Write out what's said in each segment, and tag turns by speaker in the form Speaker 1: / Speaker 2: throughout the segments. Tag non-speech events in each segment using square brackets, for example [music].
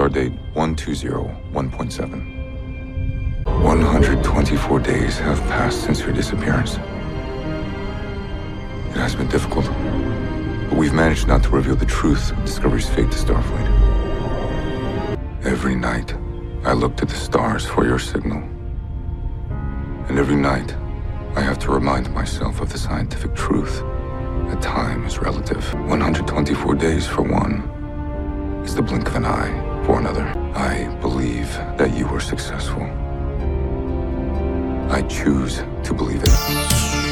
Speaker 1: Stardate 1201.7. 124 days have passed since your disappearance. It has been difficult, but we've managed not to reveal the truth of Discovery's fate to Starfleet. Every night, I look to the stars for your signal. And every night, I have to remind myself of the scientific truth that time is relative. 124 days for one is the blink of an eye for another. I believe that you were successful. I choose to believe it.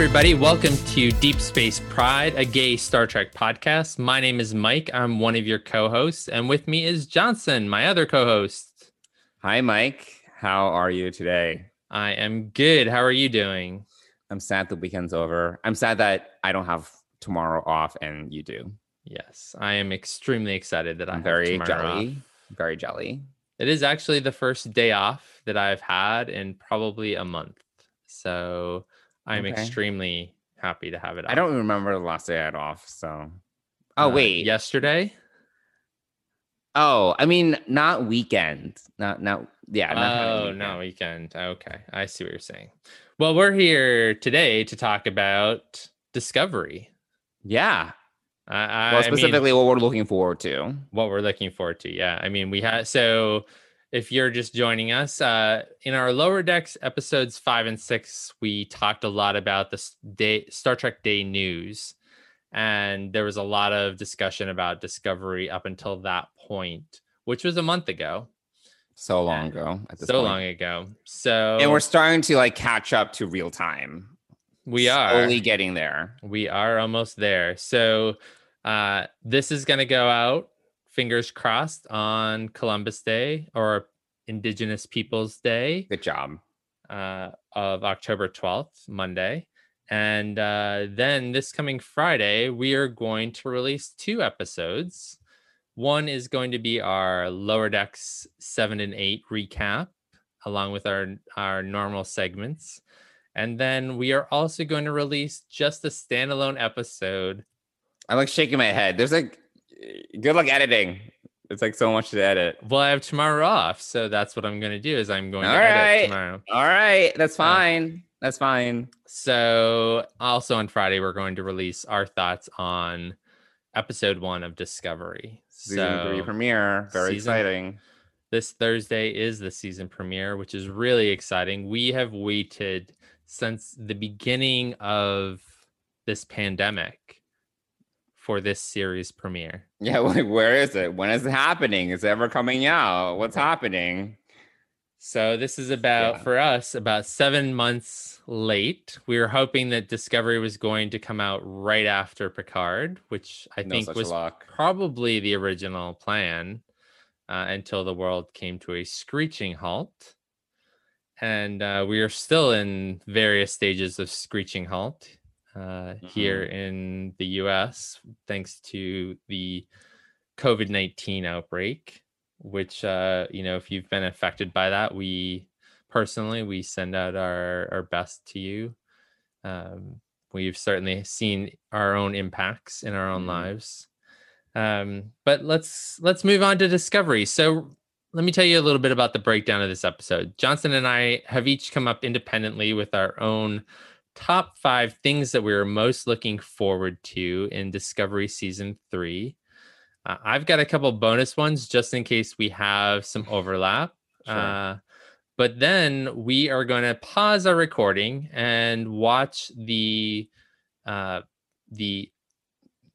Speaker 2: Everybody. Welcome to Deep Space Pride, a gay Star Trek podcast. My name is Mike. I'm one of your co hosts, and with me is Johnson, my other co host.
Speaker 3: Hi, Mike. How are you today?
Speaker 2: I am good. How are you doing?
Speaker 3: I'm sad the weekend's over. I'm sad that I don't have tomorrow off and you do.
Speaker 2: Yes, I am extremely excited that
Speaker 3: I'm very jelly.
Speaker 2: off.
Speaker 3: Very jelly.
Speaker 2: It is actually the first day off that I've had in probably a month. So I'm
Speaker 3: Okay.
Speaker 2: extremely happy to have it off.
Speaker 3: I don't remember the last day I had off. So, oh,
Speaker 2: Uh,
Speaker 3: wait.
Speaker 2: Yesterday?
Speaker 3: Oh, I mean, not weekend. Not, not, yeah. Not
Speaker 2: Oh,
Speaker 3: weekend.
Speaker 2: no, weekend. Okay. I see what you're saying. Well, we're here today to talk about Discovery.
Speaker 3: Yeah.
Speaker 2: I, I,
Speaker 3: Well,
Speaker 2: I mean,
Speaker 3: specifically, what we're looking forward to.
Speaker 2: what we're looking forward to. Yeah. I mean, we had so if you're just joining us, uh, in our lower decks episodes five and six, we talked a lot about the day Star Trek Day news. And there was a lot of discussion about Discovery up until that point, which was a month ago.
Speaker 3: So long ago. At this
Speaker 2: So
Speaker 3: point.
Speaker 2: long ago. So
Speaker 3: And we're starting to like catch up to real time.
Speaker 2: we are
Speaker 3: slowly getting there.
Speaker 2: We are almost there. So uh this is going to go out fingers crossed on Columbus Day or Indigenous Peoples Day
Speaker 3: Good job.
Speaker 2: uh of October 12th, Monday. And uh then this coming Friday, we are going to release two episodes. One is going to be our lower decks 7 and 8 recap along with our our normal segments. And then we are also going to release just a standalone episode.
Speaker 3: I'm like shaking my head. There's like, good luck editing. It's like so much to edit.
Speaker 2: Well, I have tomorrow off, so that's what I'm going to do. Is I'm going to
Speaker 3: All
Speaker 2: edit tomorrow.
Speaker 3: All right, that's
Speaker 2: Uh,
Speaker 3: fine. that's fine.
Speaker 2: So also on Friday, we're going to release our thoughts on episode one of Discovery.
Speaker 3: Season three
Speaker 2: so
Speaker 3: premiere. Very
Speaker 2: season-
Speaker 3: exciting.
Speaker 2: this Thursday is the season premiere, which is really exciting. We have waited since the beginning of this pandemic for this series premiere.
Speaker 3: Yeah, [laughs] like where is it? When is it happening? Is it ever coming out? What's happening?
Speaker 2: So this is about
Speaker 3: Yeah.
Speaker 2: for us about seven months late. We were hoping that Discovery was going to come out right after Picard, which I
Speaker 3: no
Speaker 2: think was
Speaker 3: luck.
Speaker 2: probably the original plan uh, until the world came to a screeching halt. And uh, we are still in various stages of screeching halt uh, here in the US, thanks to the COVID 19 outbreak, which, uh, you know, if you've been affected by that, we personally, we send out our, our best to you. Um, we've certainly seen our own impacts in our own
Speaker 3: Mhm.
Speaker 2: lives um but let's let's move on to discovery so let me tell you a little bit about the breakdown of this episode johnson and i have each come up independently with our own top five things that we are most looking forward to in discovery season three uh, i've got a couple bonus ones just in case we have some overlap
Speaker 3: Sure.
Speaker 2: uh, but then we are going to pause our recording and watch the uh the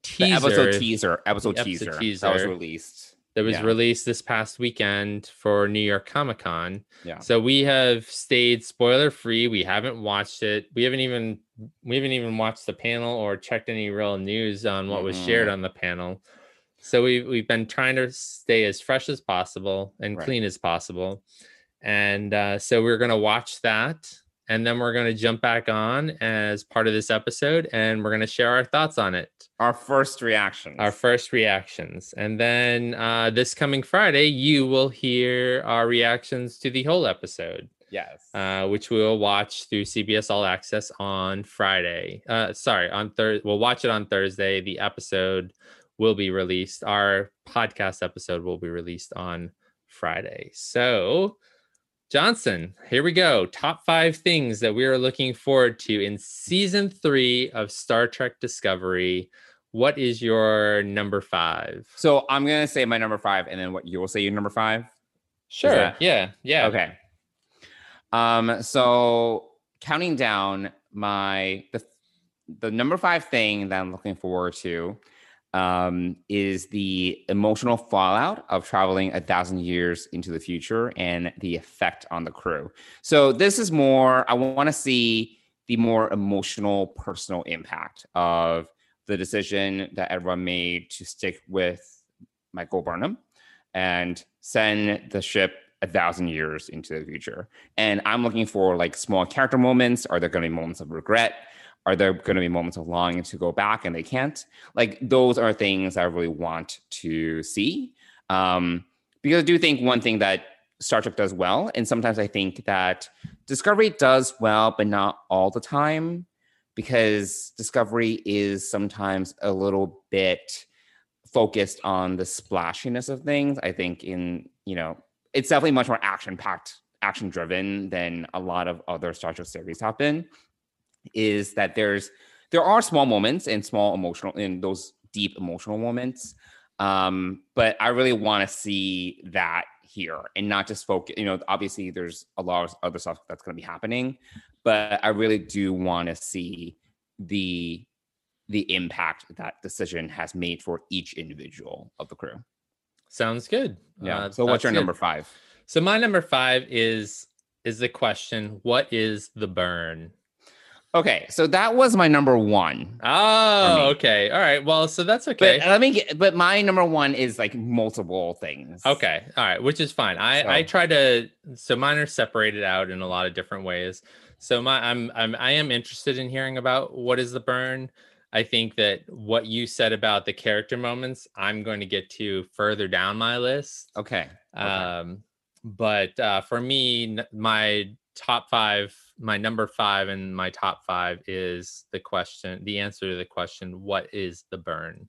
Speaker 3: The
Speaker 2: teaser
Speaker 3: episode teaser. Episode,
Speaker 2: the episode
Speaker 3: teaser, that was released.
Speaker 2: That was
Speaker 3: Yeah.
Speaker 2: released this past weekend for New York Comic Con.
Speaker 3: Yeah.
Speaker 2: So we have stayed spoiler free. We haven't watched it. We haven't even we haven't even watched the panel or checked any real news on what was shared on the panel. So we we've been trying to stay as fresh as possible and
Speaker 3: Right.
Speaker 2: clean as possible, and uh, so we're gonna watch that, and then we're gonna jump back on as part of this episode, and we're gonna share our thoughts on it,
Speaker 3: Our first reactions.
Speaker 2: our first reactions, and then uh, this coming Friday, you will hear our reactions to the whole episode
Speaker 3: yes.
Speaker 2: uh, which we will watch through CBS All Access on Friday. Uh, sorry, on Thursday. We'll watch it on Thursday. The episode will be released. Our podcast episode will be released on Friday. So, Johnson, here we go. Top five things that we are looking forward to in season three of Star Trek Discovery. What is your number five?
Speaker 3: so I'm gonna say my number five, and then what you will say your number five.
Speaker 2: Sure.
Speaker 3: that-
Speaker 2: yeah. Yeah.
Speaker 3: Okay. Um, so counting down my the the number five thing that I'm looking forward to um is the emotional fallout of traveling a thousand years into the future and the effect on the crew. So this is more, I want to see the more emotional personal impact of the decision that everyone made to stick with Michael Burnham and send the ship a thousand years into the future. And I'm looking for like small character moments. Are there going to be moments of regret? Are there going to be moments of longing to go back and they can't? Like those are things I really want to see. Um, because I do think one thing that Star Trek does well, and sometimes I think that Discovery does well, but not all the time, because Discovery is sometimes a little bit focused on the splashiness of things. I think in, you know, it's definitely much more action packed, action driven than a lot of other Star Trek series have been. Is that there's there are small moments and small emotional in those deep emotional moments. Um, but I really want to see that here and not just focus, you know, obviously there's a lot of other stuff that's going to be happening, but I really do want to see the the impact that decision has made for each individual of the crew.
Speaker 2: Sounds good.
Speaker 3: Yeah.
Speaker 2: Uh,
Speaker 3: so what's your
Speaker 2: good.
Speaker 3: number five?
Speaker 2: So my number five is is the question: What is the burn?
Speaker 3: Okay, so that was my number one.
Speaker 2: Oh, okay, all right. Well, so that's okay.
Speaker 3: But let me get but my number one is like multiple things.
Speaker 2: okay, all right, which is fine. I I try to so mine are separated out in a lot of different ways. So my I'm I'm I am interested in hearing about what is the burn. I think that what you said about the character moments, I'm going to get to further down my list.
Speaker 3: Okay. Okay.
Speaker 2: Um, but uh, for me, my top five, my number five, and my top five is the question, the answer to the question, what is the burn?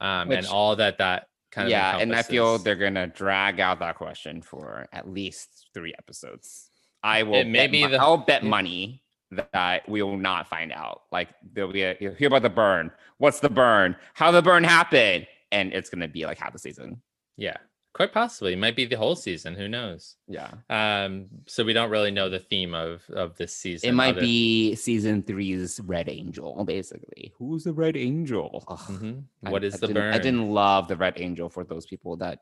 Speaker 2: Um, and all that that kind of
Speaker 3: yeah, and I feel they're gonna drag out that question for at least three episodes. I will.
Speaker 2: maybe may
Speaker 3: bet
Speaker 2: be
Speaker 3: mon-
Speaker 2: the-
Speaker 3: I'll bet money that we will not find out. Like there'll be a you'll hear about the burn. What's the burn? How the burn happened? And it's gonna be like half the season.
Speaker 2: yeah, quite possibly it might be the whole season. Who knows?
Speaker 3: Yeah,
Speaker 2: Um, so we don't really know the theme of of this season.
Speaker 3: it might
Speaker 2: other-
Speaker 3: be season three's Red Angel. Basically, who's the Red Angel? Ugh.
Speaker 2: Mhm.
Speaker 3: I-
Speaker 2: What is
Speaker 3: I
Speaker 2: the burn?
Speaker 3: I didn't love the Red Angel for those people that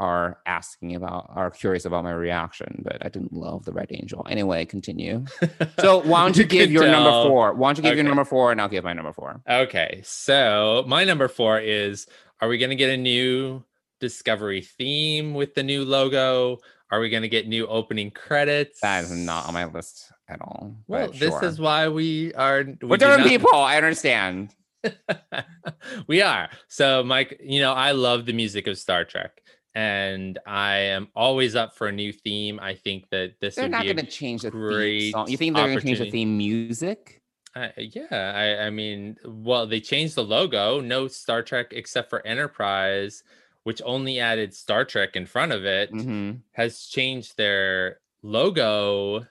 Speaker 3: are asking about are curious about my reaction, but I didn't love the Red Angel. Anyway, continue. [laughs] So why don't you, give
Speaker 2: could
Speaker 3: your number four? Why don't you give your number four and I'll give my number four.
Speaker 2: Okay, so my number four is Are we going to get a new Discovery theme with the new logo? Are we going to get new opening credits?
Speaker 3: That is not on my list at all.
Speaker 2: Well, this
Speaker 3: sure.
Speaker 2: is why we are. we
Speaker 3: we're different
Speaker 2: not-
Speaker 3: people. I understand. [laughs]
Speaker 2: we are. So, Mike, you know, I love the music of Star Trek, and I am always up for a new theme. I think that this
Speaker 3: They're not going to change the theme song. You think they're going to change the theme music?
Speaker 2: Uh, yeah, I, I mean, well, they changed the logo. No Star Trek except for Enterprise, which only added Star Trek in front of it,
Speaker 3: Mhm.
Speaker 2: has changed their logo.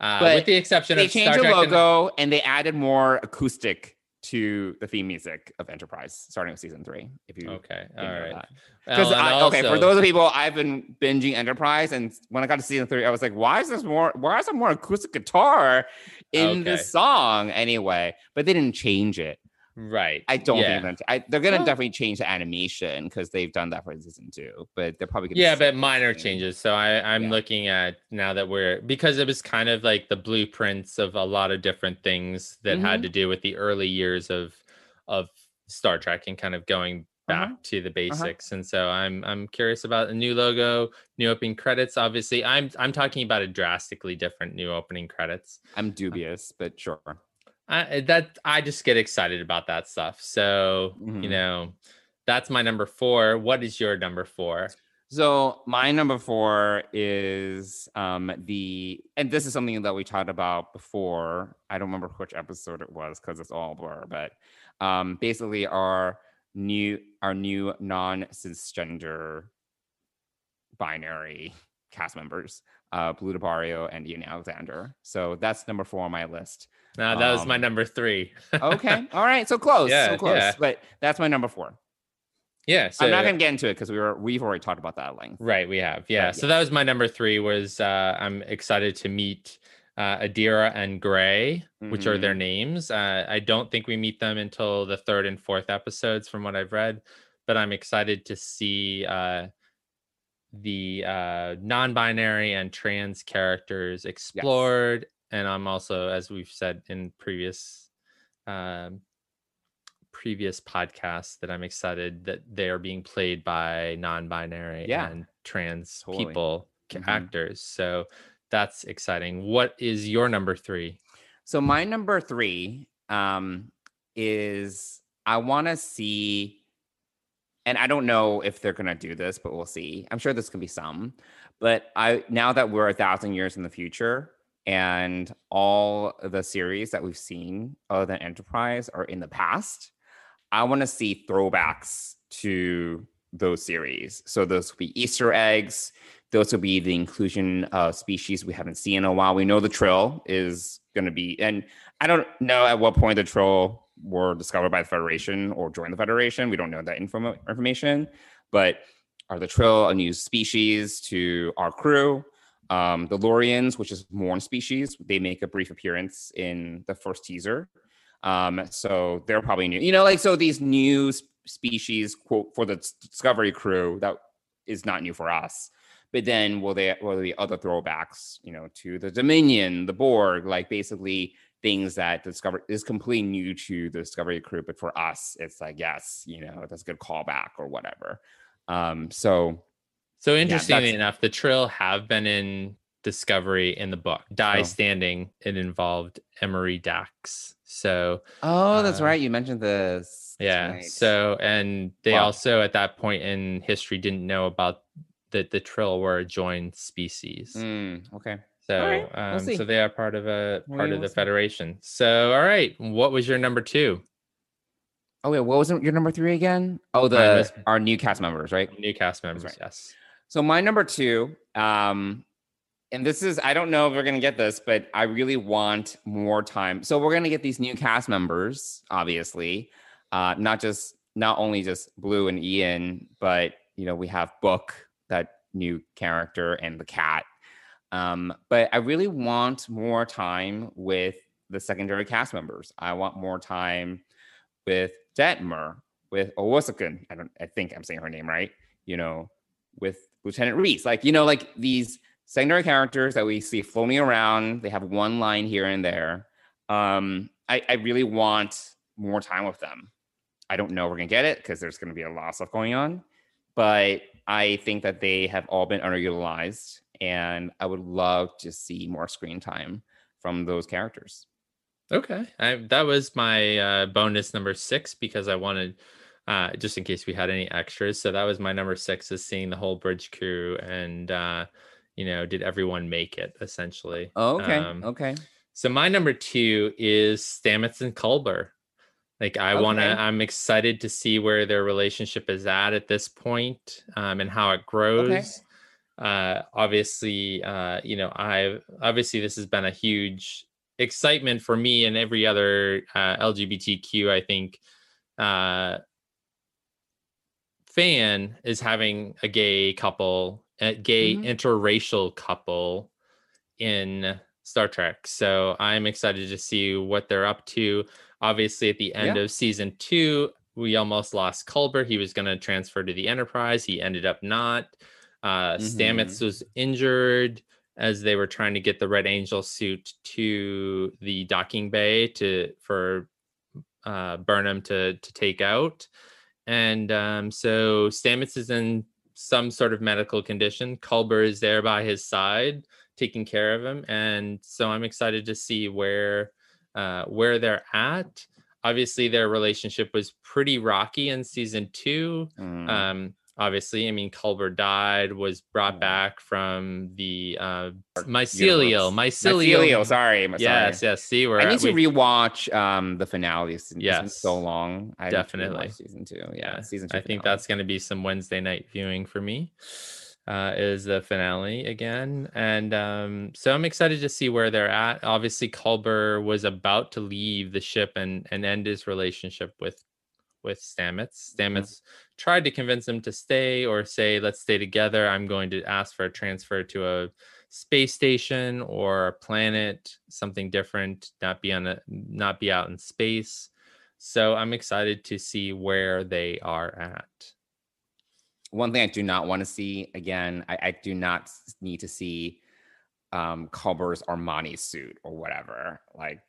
Speaker 2: Uh,
Speaker 3: But
Speaker 2: with the exception
Speaker 3: They
Speaker 2: of
Speaker 3: changed
Speaker 2: Star
Speaker 3: the
Speaker 2: Trek.
Speaker 3: logo and they added more acoustic to the theme music of Enterprise, starting with season three. If you
Speaker 2: okay, all right.
Speaker 3: that.
Speaker 2: Well,
Speaker 3: Because okay, for those of people I've been binging Enterprise, and when I got to season three, I was like, why is this more? Why is there more acoustic guitar in
Speaker 2: Okay.
Speaker 3: this song anyway? But they didn't change it.
Speaker 2: Right,
Speaker 3: I don't
Speaker 2: yeah.
Speaker 3: think I, they're gonna
Speaker 2: Well-
Speaker 3: definitely change the animation because they've done that for season two. But they're probably gonna
Speaker 2: yeah but minor changes so i i'm
Speaker 3: Yeah.
Speaker 2: looking at now that we're because it was kind of like the blueprints of a lot of different things that
Speaker 3: Mm-hmm.
Speaker 2: had to do with the early years of of star trek and kind of going back
Speaker 3: Uh-huh.
Speaker 2: to the basics. And so I'm I'm curious about a new logo, new opening credits. Obviously, I'm I'm talking about a drastically different new opening credits.
Speaker 3: I'm dubious, but sure.
Speaker 2: I that I just get excited about that stuff. So you
Speaker 3: Mhm.
Speaker 2: know, that's my number four. What is your number four?
Speaker 3: So my number four is um the and this is something that we talked about before. I don't remember which episode it was because it's all blur, but um basically our new our new non-cisgender binary cast members, uh Blu del Barrio and Ian Alexander. So that's number four on my list.
Speaker 2: Now that was my
Speaker 3: Um,
Speaker 2: number three.
Speaker 3: Okay. [laughs] all right. So close.
Speaker 2: Yeah,
Speaker 3: so close.
Speaker 2: yeah.
Speaker 3: But that's my number four.
Speaker 2: yeah. So
Speaker 3: I'm not gonna get into it because we were we've already talked about that at length.
Speaker 2: Right, we have. Yeah. So that was my number three. Was uh, I'm excited to meet uh, Adira and Gray, which are
Speaker 3: Mm-hmm.
Speaker 2: their names. Uh, I don't think we meet them until the third and fourth episodes, from what I've read. But I'm excited to see uh, the uh, non-binary and trans characters explored. And I'm also, as we've said in previous um, previous podcasts that I'm excited that they are being played by non-binary
Speaker 3: Yeah.
Speaker 2: and trans
Speaker 3: Totally.
Speaker 2: people
Speaker 3: Mhm.
Speaker 2: actors. So that's exciting. What is your number three?
Speaker 3: So my number three um, is I want to see, and I don't know if they're gonna do this, but we'll see. I'm sure this can be some. But I now that we're a thousand years in the future, and all the series that we've seen other than Enterprise are in the past, I want to see throwbacks to those series. So those will be Easter eggs. Those will be the inclusion of species we haven't seen in a while. We know the Trill is going to be, and I don't know at what point the Trill were discovered by the Federation or joined the Federation. We don't know that inform- information, but are the Trill a new species to our crew? Um, the Lurians, which is Morn species, they make a brief appearance in the first teaser. Um, so they're probably new, you know, like so these new species quote for the Discovery crew that is not new for us. But then will they will there be other throwbacks, you know, to the Dominion, the Borg, like basically things that Discovery is completely new to the Discovery crew, but for us, it's like yes, you know, that's a good callback or whatever. Um, so
Speaker 2: So interestingly
Speaker 3: that's-
Speaker 2: enough, the Trill have been in Discovery in the book. Die
Speaker 3: Oh.
Speaker 2: Standing, it involved Emony Dax. So
Speaker 3: oh, that's
Speaker 2: Uh,
Speaker 3: right, you mentioned this.
Speaker 2: Yeah. So and they
Speaker 3: Wow.
Speaker 2: also at that point in history didn't know about that the Trill were a joined species.
Speaker 3: Mm, okay.
Speaker 2: So
Speaker 3: right, we'll
Speaker 2: um, so they are part of a
Speaker 3: We
Speaker 2: part of the
Speaker 3: see.
Speaker 2: Federation. So all right, what was your number two?
Speaker 3: Oh wait, what was your number three again? Oh, the
Speaker 2: was-
Speaker 3: our new cast members, right?
Speaker 2: New cast members,
Speaker 3: right.
Speaker 2: yes.
Speaker 3: So my number two, um, and this is I don't know if we're gonna get this, but I really want more time. So we're gonna get these new cast members, obviously, uh, not just not only just Blu and Ian, but you know we have Book, that new character, and the cat. Um, but I really want more time with the secondary cast members. I want more time with Detmer, with Owosekun. I don't. I think I'm saying her name right. You know, with Lieutenant Rhys. Like, you know, like these secondary characters that we see floating around. They have one line here and there. Um, I, I really want more time with them. I don't know we're gonna get it because there's gonna be a lot of stuff going on, but I think that they have all been underutilized, and I would love to see more screen time from those characters.
Speaker 2: Okay, I, that was my uh, bonus number six because I wanted, uh, just in case we had any extras. So that was my number six is seeing the whole bridge crew and, uh, you know, did everyone make it essentially?
Speaker 3: Oh, okay,
Speaker 2: Um,
Speaker 3: okay.
Speaker 2: So my number two is Stamets and Culber. Like I want to, I'm excited to see where their relationship is at at this point, um, and how it grows. Uh, obviously, uh, you know, I obviously this has been a huge excitement for me and every other uh, LGBTQ. I think uh, fan is having a gay couple, a gay
Speaker 3: Mhm.
Speaker 2: interracial couple in Star Trek. So I'm excited to see what they're up to. Obviously, at the end
Speaker 3: Yeah.
Speaker 2: of season two, we almost lost Culber. He was going to transfer to the Enterprise. He ended up not. Uh, Stamets was injured as they were trying to get the Red Angel suit to the docking bay to for uh, Burnham to to take out. And um, so Stamets is in some sort of medical condition. Culber is there by his side, taking care of him, and so I'm excited to see where uh, where they're at. Obviously, their relationship was pretty rocky in season two.
Speaker 3: Mm.
Speaker 2: Um, obviously, I mean, Culber died, was brought
Speaker 3: Mm.
Speaker 2: back from the uh, mycelial, mycelial.
Speaker 3: Mycelial, sorry. I'm
Speaker 2: Yes, yes. See, we're
Speaker 3: I need
Speaker 2: at-
Speaker 3: to
Speaker 2: we-
Speaker 3: rewatch um the finale. It's, it's been
Speaker 2: Yes.
Speaker 3: so long. I
Speaker 2: Definitely.
Speaker 3: season two. Yeah,
Speaker 2: yeah
Speaker 3: season two.
Speaker 2: i think that's going to be some wednesday night viewing for me uh is the finale again and um so i'm excited to see where they're at obviously culber was about to leave the ship and and end his relationship with with stamets stamets tried to convince him to stay or say let's stay together i'm going to ask for a transfer to a space station or a planet something different not be on a not be out in space so I'm excited to see where they are at.
Speaker 3: one thing I do not want to see again. I, I do not need to see um Culber's Armani suit or whatever. Like,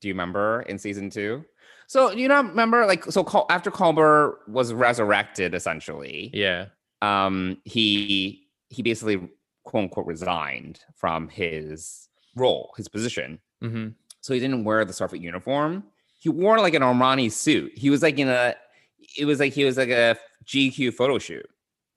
Speaker 3: do you remember in season two? So do you not remember like so Cul- after Culber was resurrected essentially,
Speaker 2: Yeah.
Speaker 3: um he he basically quote unquote resigned from his role, his position.
Speaker 2: hmm
Speaker 3: So he didn't wear the Starfleet uniform. He wore like an Armani suit. He was like in a it was like he was like a GQ photo shoot.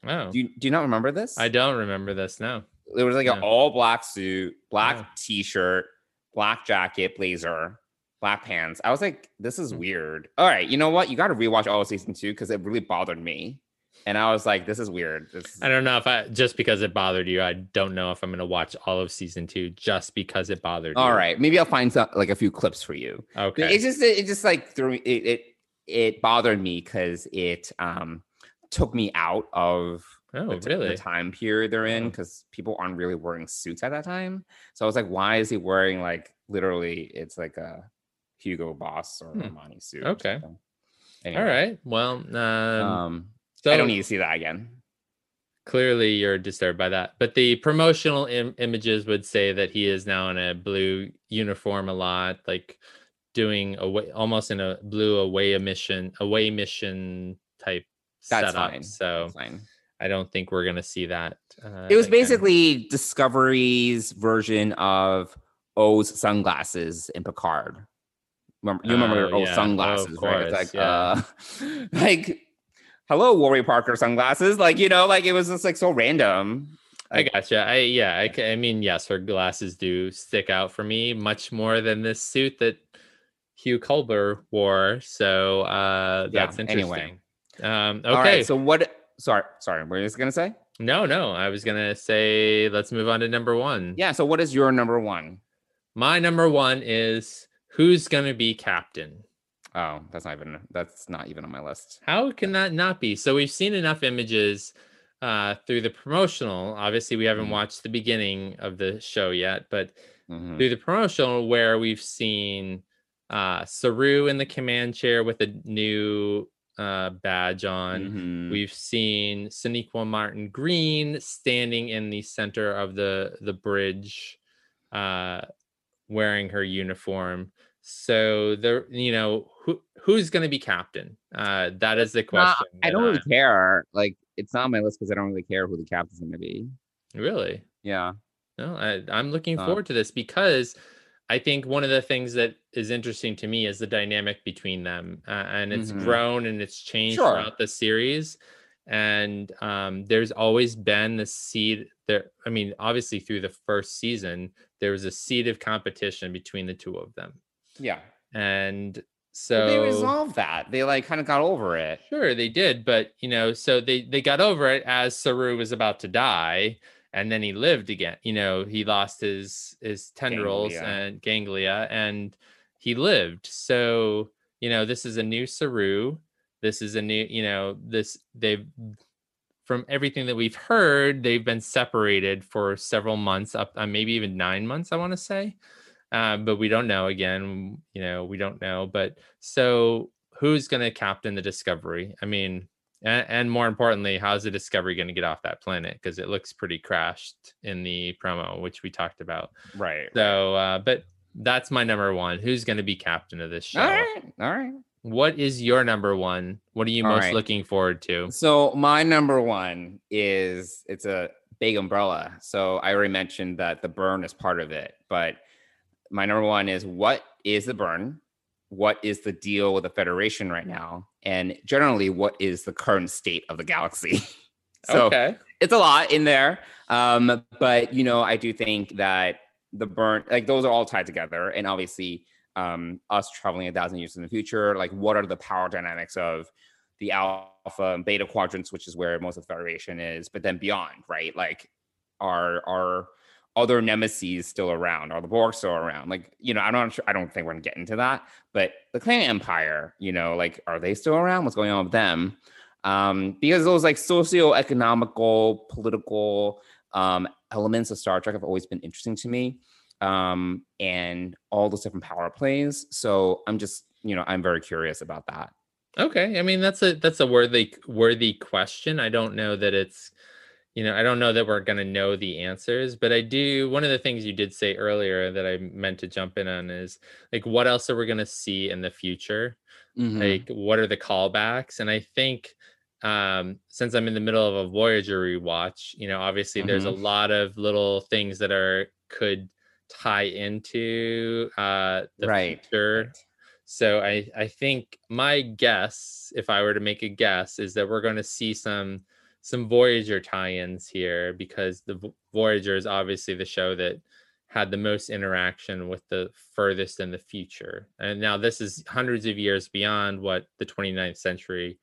Speaker 2: Oh,
Speaker 3: Do you, do you not remember this?
Speaker 2: I don't remember this. No.
Speaker 3: It was like
Speaker 2: Yeah.
Speaker 3: an all black suit, black
Speaker 2: Yeah.
Speaker 3: t-shirt, black jacket, blazer, black pants. I was like, this is
Speaker 2: Hmm.
Speaker 3: weird. All right, you know what? You got to rewatch all of season two because it really bothered me, and I was like, this is weird. This is-
Speaker 2: I don't know if I just because it bothered you. I don't know if I'm going to watch all of season two just because it bothered you.
Speaker 3: all right, maybe I'll find some like a few clips for you.
Speaker 2: Okay.
Speaker 3: It's just it just like threw me- it it, it bothered me because it um took me out of
Speaker 2: oh,
Speaker 3: the, t-
Speaker 2: really?
Speaker 3: the time period they're in because people aren't really wearing suits at that time. So I was like, why is he wearing like literally it's like a Hugo Boss or
Speaker 2: Hmm.
Speaker 3: Armani suit?
Speaker 2: Okay.
Speaker 3: something.
Speaker 2: All
Speaker 3: Anyway,
Speaker 2: right. Well, um,
Speaker 3: Um,
Speaker 2: so
Speaker 3: I don't need to see that again.
Speaker 2: clearly you're disturbed by that. But the promotional Im- images would say that he is now in a blue uniform a lot, like doing away almost in a blue away mission, away mission type
Speaker 3: That's
Speaker 2: setup.
Speaker 3: fine.
Speaker 2: So
Speaker 3: fine.
Speaker 2: I don't think we're gonna see that. Uh,
Speaker 3: It was basically Discovery's version of Oh's sunglasses in Picard. Remember, you remember
Speaker 2: Oh,
Speaker 3: old
Speaker 2: yeah. Oh,
Speaker 3: sunglasses, right? It's
Speaker 2: course,
Speaker 3: like, uh, [laughs] like, hello, Warby Parker sunglasses. Like, you know, like it was just like so random.
Speaker 2: I gotcha. I yeah. I, I mean, yes, her glasses do stick out for me much more than this suit that Hugh Culber wore. So uh,
Speaker 3: Yeah,
Speaker 2: that's
Speaker 3: anyway.
Speaker 2: interesting. Um, okay.
Speaker 3: Right. So what? Sorry, sorry. What are you just gonna say?
Speaker 2: no, no. I was gonna say let's move on to number one.
Speaker 3: Yeah. So what is your number one?
Speaker 2: My number one is who's gonna be captain.
Speaker 3: Oh, that's not even. That's not even on my list.
Speaker 2: How can that not be? So we've seen enough images uh, through the promotional. Obviously, we haven't
Speaker 3: Mhm.
Speaker 2: watched the beginning of the show yet, but
Speaker 3: Mhm.
Speaker 2: through the promotional where we've seen uh Saru in the command chair with a new uh badge on.
Speaker 3: Mhm.
Speaker 2: We've seen Sonequa Martin Green standing in the center of the the bridge uh wearing her uniform. So there you know who who's going to be captain? Uh that is the question.
Speaker 3: I don't really care. Like, it's not on my list because I don't really care who the captain's gonna be.
Speaker 2: Really?
Speaker 3: Yeah.
Speaker 2: No, I, I'm looking
Speaker 3: Uh,
Speaker 2: forward to this because I think one of the things that is interesting to me is the dynamic between them, uh, and it's
Speaker 3: Mhm.
Speaker 2: grown and it's changed
Speaker 3: Sure.
Speaker 2: throughout the series. And um, there's always been the seed there. I mean, obviously through the first season, there was a seed of competition between the two of them,
Speaker 3: Yeah.
Speaker 2: and so
Speaker 3: they resolved that. They like kind of got over it.
Speaker 2: Sure, they did, but you know, so they they got over it as Saru was about to die, and then he lived again. You know, he lost his his tendrils
Speaker 3: Ganglia.
Speaker 2: and ganglia, and he lived. So you know, this is a new Saru. This is a new, you know, this they've from everything that we've heard, they've been separated for several months, up uh, maybe even nine months, I want to say. Um, but we don't know again, you know, we don't know. But so who's going to captain the Discovery? I mean, and, and more importantly, how's the Discovery going to get off that planet? Because it looks pretty crashed in the promo, which we talked about.
Speaker 3: Right.
Speaker 2: So, uh, but that's my number one. Who's going to be captain of this show?
Speaker 3: All right. All right.
Speaker 2: What is your number one? What are you
Speaker 3: All
Speaker 2: most
Speaker 3: right.
Speaker 2: looking forward to?
Speaker 3: So my number one is it's a big umbrella. So I already mentioned that the burn is part of it, but my number one is what is the burn? What is the deal with the Federation right now? And generally, what is the current state of the galaxy? [laughs] so
Speaker 2: okay.
Speaker 3: it's a lot in there. Um, but you know, I do think that the burn, like those are all tied together. And obviously, um, us traveling a thousand years in the future, like what are the power dynamics of the alpha and beta quadrants, which is where most of the Federation is, but then beyond, right? Like are are other nemesis still around? Are the Borg still around? Like, you know, I'm not sure I don't think we're gonna get into that, but the Clan Empire, you know, like are they still around? What's going on with them? um, because those like socio-economical, political um, elements of Star Trek have always been interesting to me, um, and all those different power plays. So I'm just, you know, I'm very curious about that.
Speaker 2: Okay. I mean, that's a that's a worthy worthy question. I don't know that it's you know, I don't know that we're going to know the answers, but I do one of the things you did say earlier that I meant to jump in on is like what else are we going to see in the future?
Speaker 3: Mm-hmm.
Speaker 2: Like what are the callbacks? And I think um since I'm in the middle of a Voyager rewatch, you know, obviously there's a lot of little things that are could tie into uh the
Speaker 3: Right.
Speaker 2: future. So I I think my guess, if I were to make a guess, is that we're going to see some some Voyager tie-ins here because the Voyager is obviously the show that had the most interaction with the furthest in the future. And now this is hundreds of years beyond what the 29th century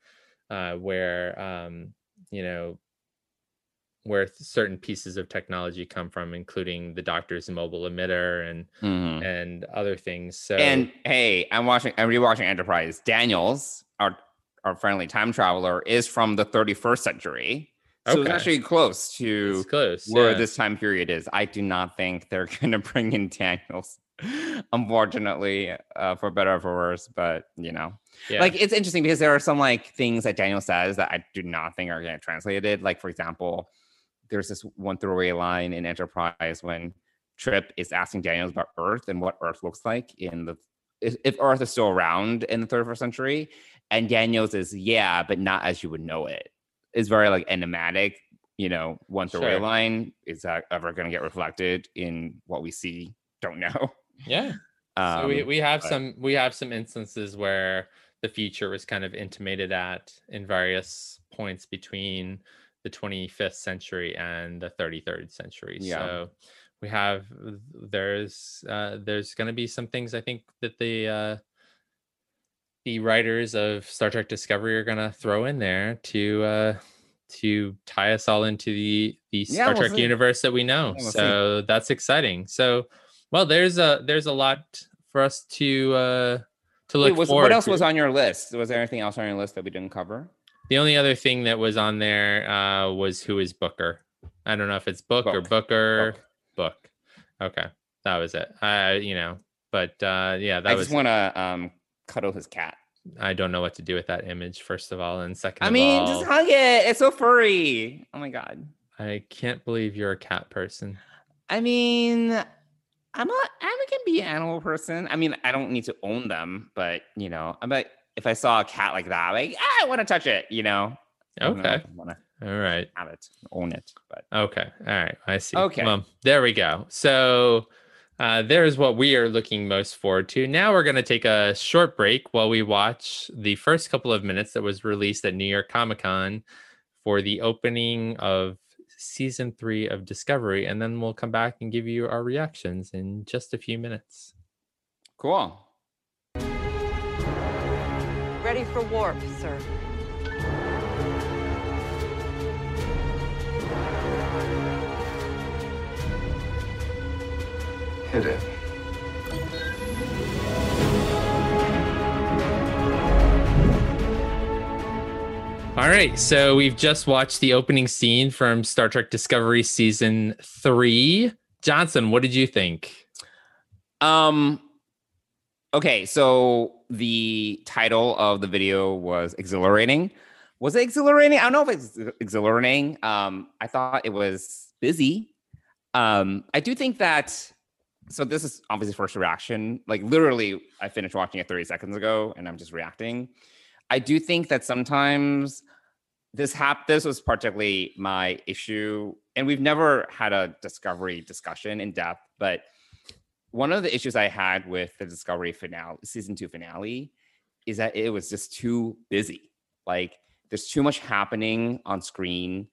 Speaker 2: uh where um you know where certain pieces of technology come from including the doctor's mobile emitter and
Speaker 3: Mhm.
Speaker 2: and other things so
Speaker 3: And hey, I'm watching, I'm rewatching Enterprise. Daniels, our our friendly time traveler, is from the 31st century, so it's actually close to
Speaker 2: it's close
Speaker 3: where
Speaker 2: yeah.
Speaker 3: this time period is. I do not think they're [laughs] going to bring in Daniels, unfortunately, uh, for better or for worse. But you know,
Speaker 2: yeah.
Speaker 3: like it's interesting because there are some like things that Daniel says that I do not think are going getting translated. Like for example, there's this one throwaway line in Enterprise when Trip is asking Daniels about Earth and what Earth looks like in the if Earth is still around in the 31st century, and Daniels is yeah, but not as you would know it. It's very like enigmatic. You know, throwaway
Speaker 2: Sure.
Speaker 3: line is that ever going to get reflected in what we see? Don't know.
Speaker 2: yeah
Speaker 3: Um, [laughs]
Speaker 2: so we, we have
Speaker 3: but-
Speaker 2: some we have some instances where the future was kind of intimated at in various points between the 25th century and the 33rd century
Speaker 3: Yeah.
Speaker 2: so we have there's uh there's going to be some things i think that the uh the writers of star trek discovery are going to throw in there to uh to tie us all into the the
Speaker 3: Yeah,
Speaker 2: star
Speaker 3: we'll
Speaker 2: trek
Speaker 3: see.
Speaker 2: universe that we know
Speaker 3: Yeah, we'll see.
Speaker 2: so that's exciting so well there's a there's a lot for us to uh to look
Speaker 3: Wait, was, what else
Speaker 2: to.
Speaker 3: was on your list? Was there anything else on your list that we didn't cover?
Speaker 2: the only other thing that was on there uh was who is booker i don't know if it's book, or booker
Speaker 3: Book.
Speaker 2: book okay that was it uh you know but uh yeah that
Speaker 3: I
Speaker 2: was
Speaker 3: just want to um cuddle his cat.
Speaker 2: i don't know what to do with that image first of all and second
Speaker 3: I mean,
Speaker 2: all,
Speaker 3: just hug it. It's so furry. Oh my god.
Speaker 2: i can't believe you're a cat person
Speaker 3: I mean, I'm not. I can be an animal person. I mean, I don't need to own them, but you know, I'm like, if I saw a cat like that, like, ah, I want to touch it. You know.
Speaker 2: Okay
Speaker 3: if I want to
Speaker 2: all right
Speaker 3: have it, own it, but
Speaker 2: Okay. All right. I see.
Speaker 3: Okay.
Speaker 2: Well, there we go. So uh, there's what we are looking most forward to. Now we're going to take a short break while we watch the first couple of minutes that was released at New York Comic Con for the opening of season three of Discovery. And then we'll come back and give you our reactions in just a few minutes.
Speaker 3: cool.
Speaker 4: Ready for warp, sir.
Speaker 1: Hit it.
Speaker 2: All right. So we've just watched the opening scene from Star Trek Discovery season three. Johnson, what did you think?
Speaker 3: Um. Okay, so the title of the video was exhilarating. Was it exhilarating? I don't know if it's exhilarating. Um, I thought it was busy. Um, I do think that so this is obviously first reaction. Like literally, I finished watching it 30 seconds ago, and I'm just reacting. I do think that sometimes this hap this was particularly my issue, and we've never had a discovery discussion in depth, but one of the issues I had with the Discovery finale, season two finale, is that it was just too busy. Like there's too much happening on screen.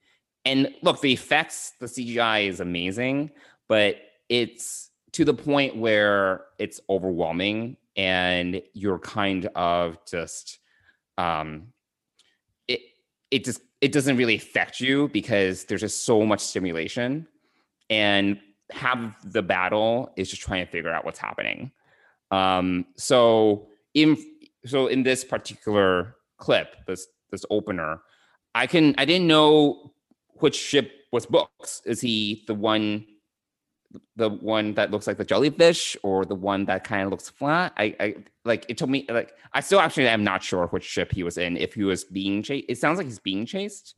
Speaker 3: And look, the effects, the CGI is amazing, but it's to the point where it's overwhelming and you're kind of just um it it just it doesn't really affect you because there's just so much stimulation and half the battle is just trying to figure out what's happening. Um so in so in this particular clip this this opener i can i didn't know which ship was books is he the one the one that looks like the jellyfish or the one that kind of looks flat. I, I like it told me like I still actually am not sure which ship he was in. If he was being chased, it sounds like he's being chased.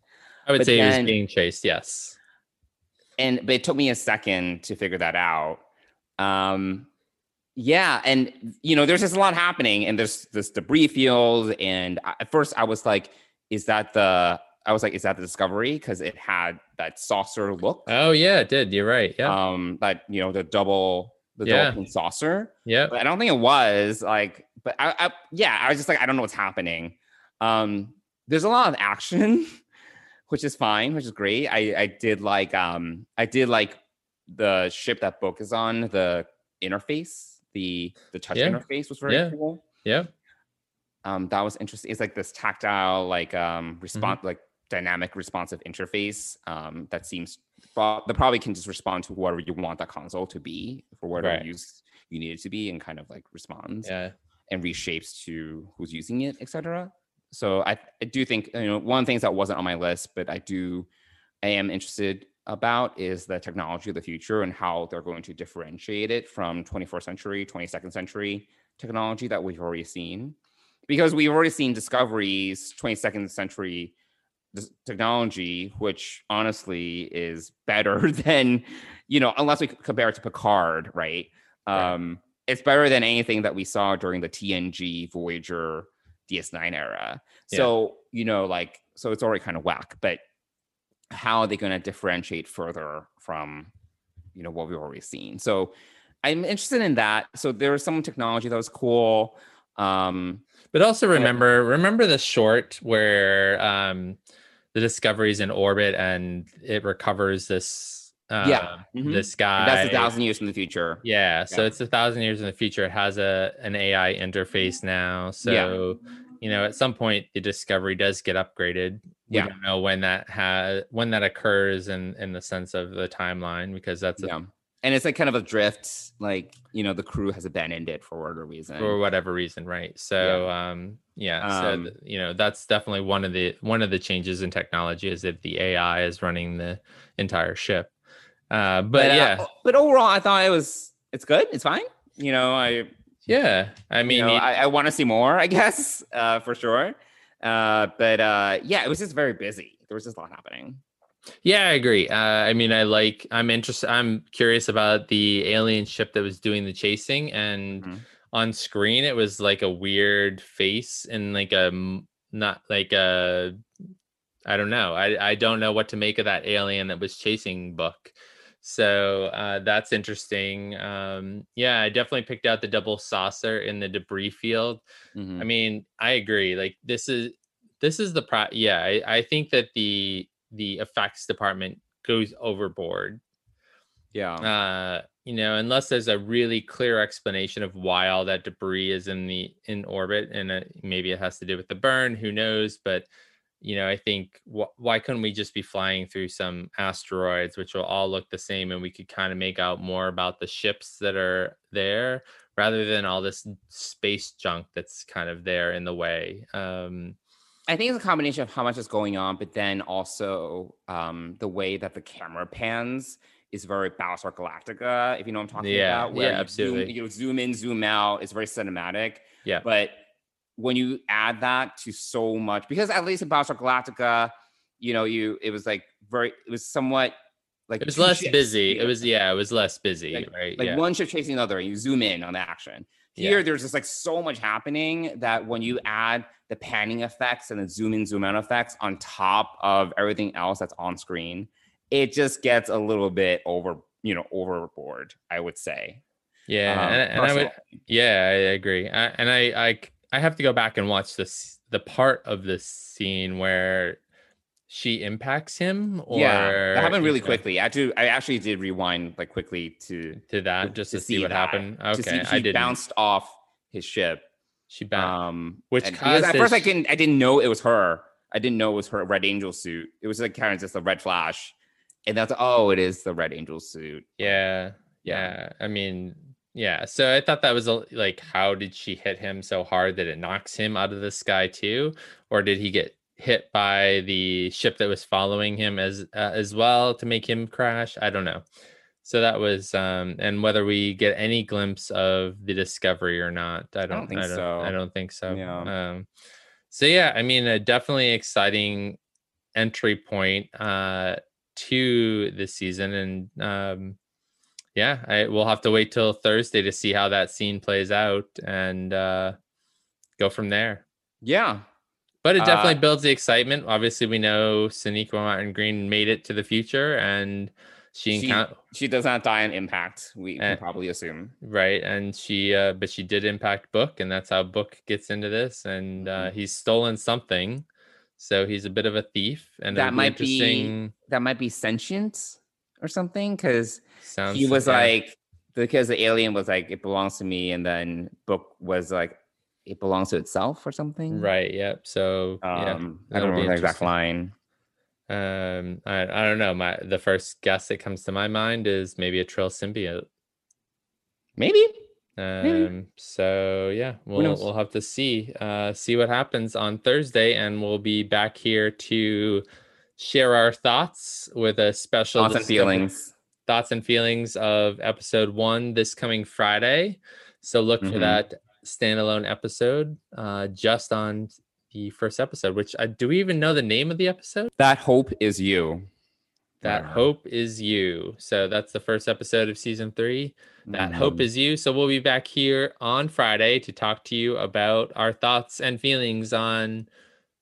Speaker 2: I would
Speaker 3: But
Speaker 2: say he was being chased. Yes.
Speaker 3: And but it took me a second to figure that out. Um yeah, and you know, there's just a lot happening, and there's this debris field. And I- at first, I was like, "Is that the?" I was like, "Is that the Discovery?" Because it had that saucer look.
Speaker 2: Oh yeah, it did. You're right. Yeah.
Speaker 3: Um, that you know, the double, the
Speaker 2: Yeah.
Speaker 3: double saucer.
Speaker 2: yeah.
Speaker 3: but I don't think it was like, but I, I yeah, I was just like, I don't know what's happening. Um, there's a lot of action, [laughs] which is fine, which is great. I I did like um I did like the ship that book is on, the interface, the the touch
Speaker 2: Yeah.
Speaker 3: interface was very
Speaker 2: Yeah.
Speaker 3: cool.
Speaker 2: Yeah.
Speaker 3: Um, that was interesting. It's like this tactile, like um
Speaker 2: Mm-hmm.
Speaker 3: response, like dynamic responsive interface. Um, that seems that probably can just respond to whatever you want that console to be for whatever
Speaker 2: Right.
Speaker 3: use you need it to be, and kind of like responds
Speaker 2: Yeah.
Speaker 3: and reshapes to who's using it, etc. So I, I do think you know one of the things that wasn't on my list, but I do I am interested about is the technology of the future and how they're going to differentiate it from 24th century, 22nd century technology that we've already seen. Because we've already seen discoveries 22nd century technology, which honestly is better [laughs] than, you know, unless we compare it to Picard, right?
Speaker 2: Right.
Speaker 3: Um, it's better than anything that we saw during the TNG Voyager DS9 era.
Speaker 2: Yeah.
Speaker 3: So, you know, like, so it's already kind of whack, but how are they going to differentiate further from, you know, what we've already seen? So I'm interested in that. So there was some technology that was cool. Um,
Speaker 2: But also remember, remember the short where um the discovery's in orbit and it recovers this uh,
Speaker 3: Yeah. Mhm.
Speaker 2: this guy.
Speaker 3: that's a thousand years in the future.
Speaker 2: Yeah, so it's a thousand years in the future. It has a an AI interface now. So you know, at some point the discovery does get upgraded. We
Speaker 3: Yeah.
Speaker 2: don't know when that has when that occurs in in the sense of the timeline because that's a,
Speaker 3: Yeah. And it's like kind of a drift, like, you know, the crew has abandoned it for whatever reason.
Speaker 2: for whatever reason, right? So um yeah, so
Speaker 3: Um,
Speaker 2: th- you know, that's definitely one of the one of the changes in technology is if the AI is running the entire ship. Uh but,
Speaker 3: uh,
Speaker 2: yeah.
Speaker 3: but overall, I thought it was, it's good. It's fine. You know, I,
Speaker 2: yeah. I mean
Speaker 3: you know,
Speaker 2: you-
Speaker 3: I, I want to see more, I [laughs] guess, uh, for sure. Uh, but uh, yeah, it was just very busy. There was just a lot happening.
Speaker 2: Yeah, I agree. Uh, I mean, I like. I'm interested. I'm curious about the alien ship that was doing the chasing, and
Speaker 3: Mhm.
Speaker 2: on screen it was like a weird face and like a not like a. I don't know. I I don't know what to make of that alien that was chasing Book. So uh, that's interesting. Um, yeah, I definitely picked out the double saucer in the debris field.
Speaker 3: Mhm.
Speaker 2: I mean, I agree. Like this is this is the pro. Yeah, I, I think that the the effects department goes overboard.
Speaker 3: yeah.
Speaker 2: Uh, you know, unless there's a really clear explanation of why all that debris is in the in orbit, and it, maybe it has to do with the burn. Who knows? But you know, I think wh- why couldn't we just be flying through some asteroids, which will all look the same, and we could kind of make out more about the ships that are there rather than all this space junk that's kind of there in the way. Um,
Speaker 3: I think it's a combination of how much is going on, but then also um, the way that the camera pans is very Battlestar Galactica, if you know what I'm talking
Speaker 2: Yeah,
Speaker 3: about.
Speaker 2: Yeah,
Speaker 3: you zoom-
Speaker 2: absolutely.
Speaker 3: you zoom in, zoom out. It's very cinematic.
Speaker 2: yeah,
Speaker 3: But when you add that to so much, because at least in Battlestar Galactica, you know, you it was like very, it was somewhat like
Speaker 2: It was less
Speaker 3: ships,
Speaker 2: busy.
Speaker 3: you
Speaker 2: It was yeah, it was less busy,
Speaker 3: like,
Speaker 2: right?
Speaker 3: like
Speaker 2: yeah.
Speaker 3: one ship chasing another and you zoom in on the action here
Speaker 2: Yeah.
Speaker 3: there's just like so much happening that when you add the panning effects and the zoom in zoom out effects on top of everything else that's on screen it just gets a little bit over you know overboard i would say
Speaker 2: yeah,
Speaker 3: Um,
Speaker 2: and, and I would. Yeah, I agree. And I, I, I, I, I have to go back and watch this the part of this scene where she impacts him. Or
Speaker 3: yeah that happened really quickly i do i actually did rewind like quickly to
Speaker 2: to that just to, see, what
Speaker 3: that,
Speaker 2: happened.
Speaker 3: to see
Speaker 2: Okay, I didn't.
Speaker 3: bounced off his ship
Speaker 2: she bounced.
Speaker 3: um
Speaker 2: Which caused
Speaker 3: at first i didn't i didn't know it was her i didn't know it was her red angel suit it was like kind of just a red flash and that's oh it is the red angel suit
Speaker 2: yeah, yeah. I mean, yeah. So I thought that was a, like, how did she hit him so hard that it knocks him out of the sky too, or did he get hit by the ship that was following him as uh, as well to make him crash? I don't know. So that was, um, and whether we get any glimpse of the discovery or not, I don't,
Speaker 3: think
Speaker 2: I don't,
Speaker 3: so.
Speaker 2: I don't think so.
Speaker 3: Yeah.
Speaker 2: Um, so yeah, I mean, a definitely exciting entry point uh, to the season, and um, yeah, I, we'll have to wait till Thursday to see how that scene plays out and uh, go from there.
Speaker 3: yeah
Speaker 2: But it definitely
Speaker 3: Uh,
Speaker 2: builds the excitement. Obviously, we know Sonequa Martin Green made it to the future, and she,
Speaker 3: She-
Speaker 2: encountered
Speaker 3: she does not die in impact we
Speaker 2: Eh.
Speaker 3: can probably assume
Speaker 2: right, and she, uh, but she did impact Book, and that's how Book gets into this, and uh,
Speaker 3: Mm-hmm.
Speaker 2: he's stolen something, so he's a bit of a thief, and
Speaker 3: That
Speaker 2: it'll
Speaker 3: might be-
Speaker 2: interesting.
Speaker 3: that might be sentient or something because he was like because the alien was like it belongs to me and then book was like it belongs to itself or something
Speaker 2: right, yep. So yeah,
Speaker 3: um i don't
Speaker 2: be
Speaker 3: remember the exact line
Speaker 2: Um, I, I don't know. My the first guess that comes to my mind is maybe a Trill symbiote.
Speaker 3: maybe
Speaker 2: Um, so yeah, we'll we'll have to see uh see what happens on Thursday, and we'll be back here to share our thoughts with a special
Speaker 3: thoughts and feelings
Speaker 2: thoughts and feelings of episode one this coming Friday. So look for
Speaker 3: Mhm.
Speaker 2: that standalone episode uh, just on the first episode, which uh, do we even know the name of the episode?
Speaker 3: That Hope Is You.
Speaker 2: That Hope Is You. So that's the first episode of season three. That mm-hmm.
Speaker 3: Hope
Speaker 2: Is You. So we'll be back here on Friday to talk to you about our thoughts and feelings on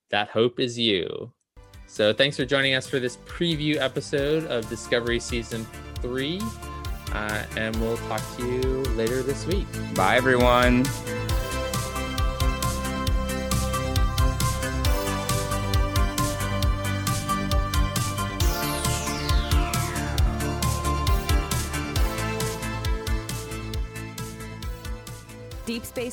Speaker 2: That Hope Is You. So thanks for joining us for this preview episode of Discovery Season 3 and we'll talk to you later this week.
Speaker 3: bye everyone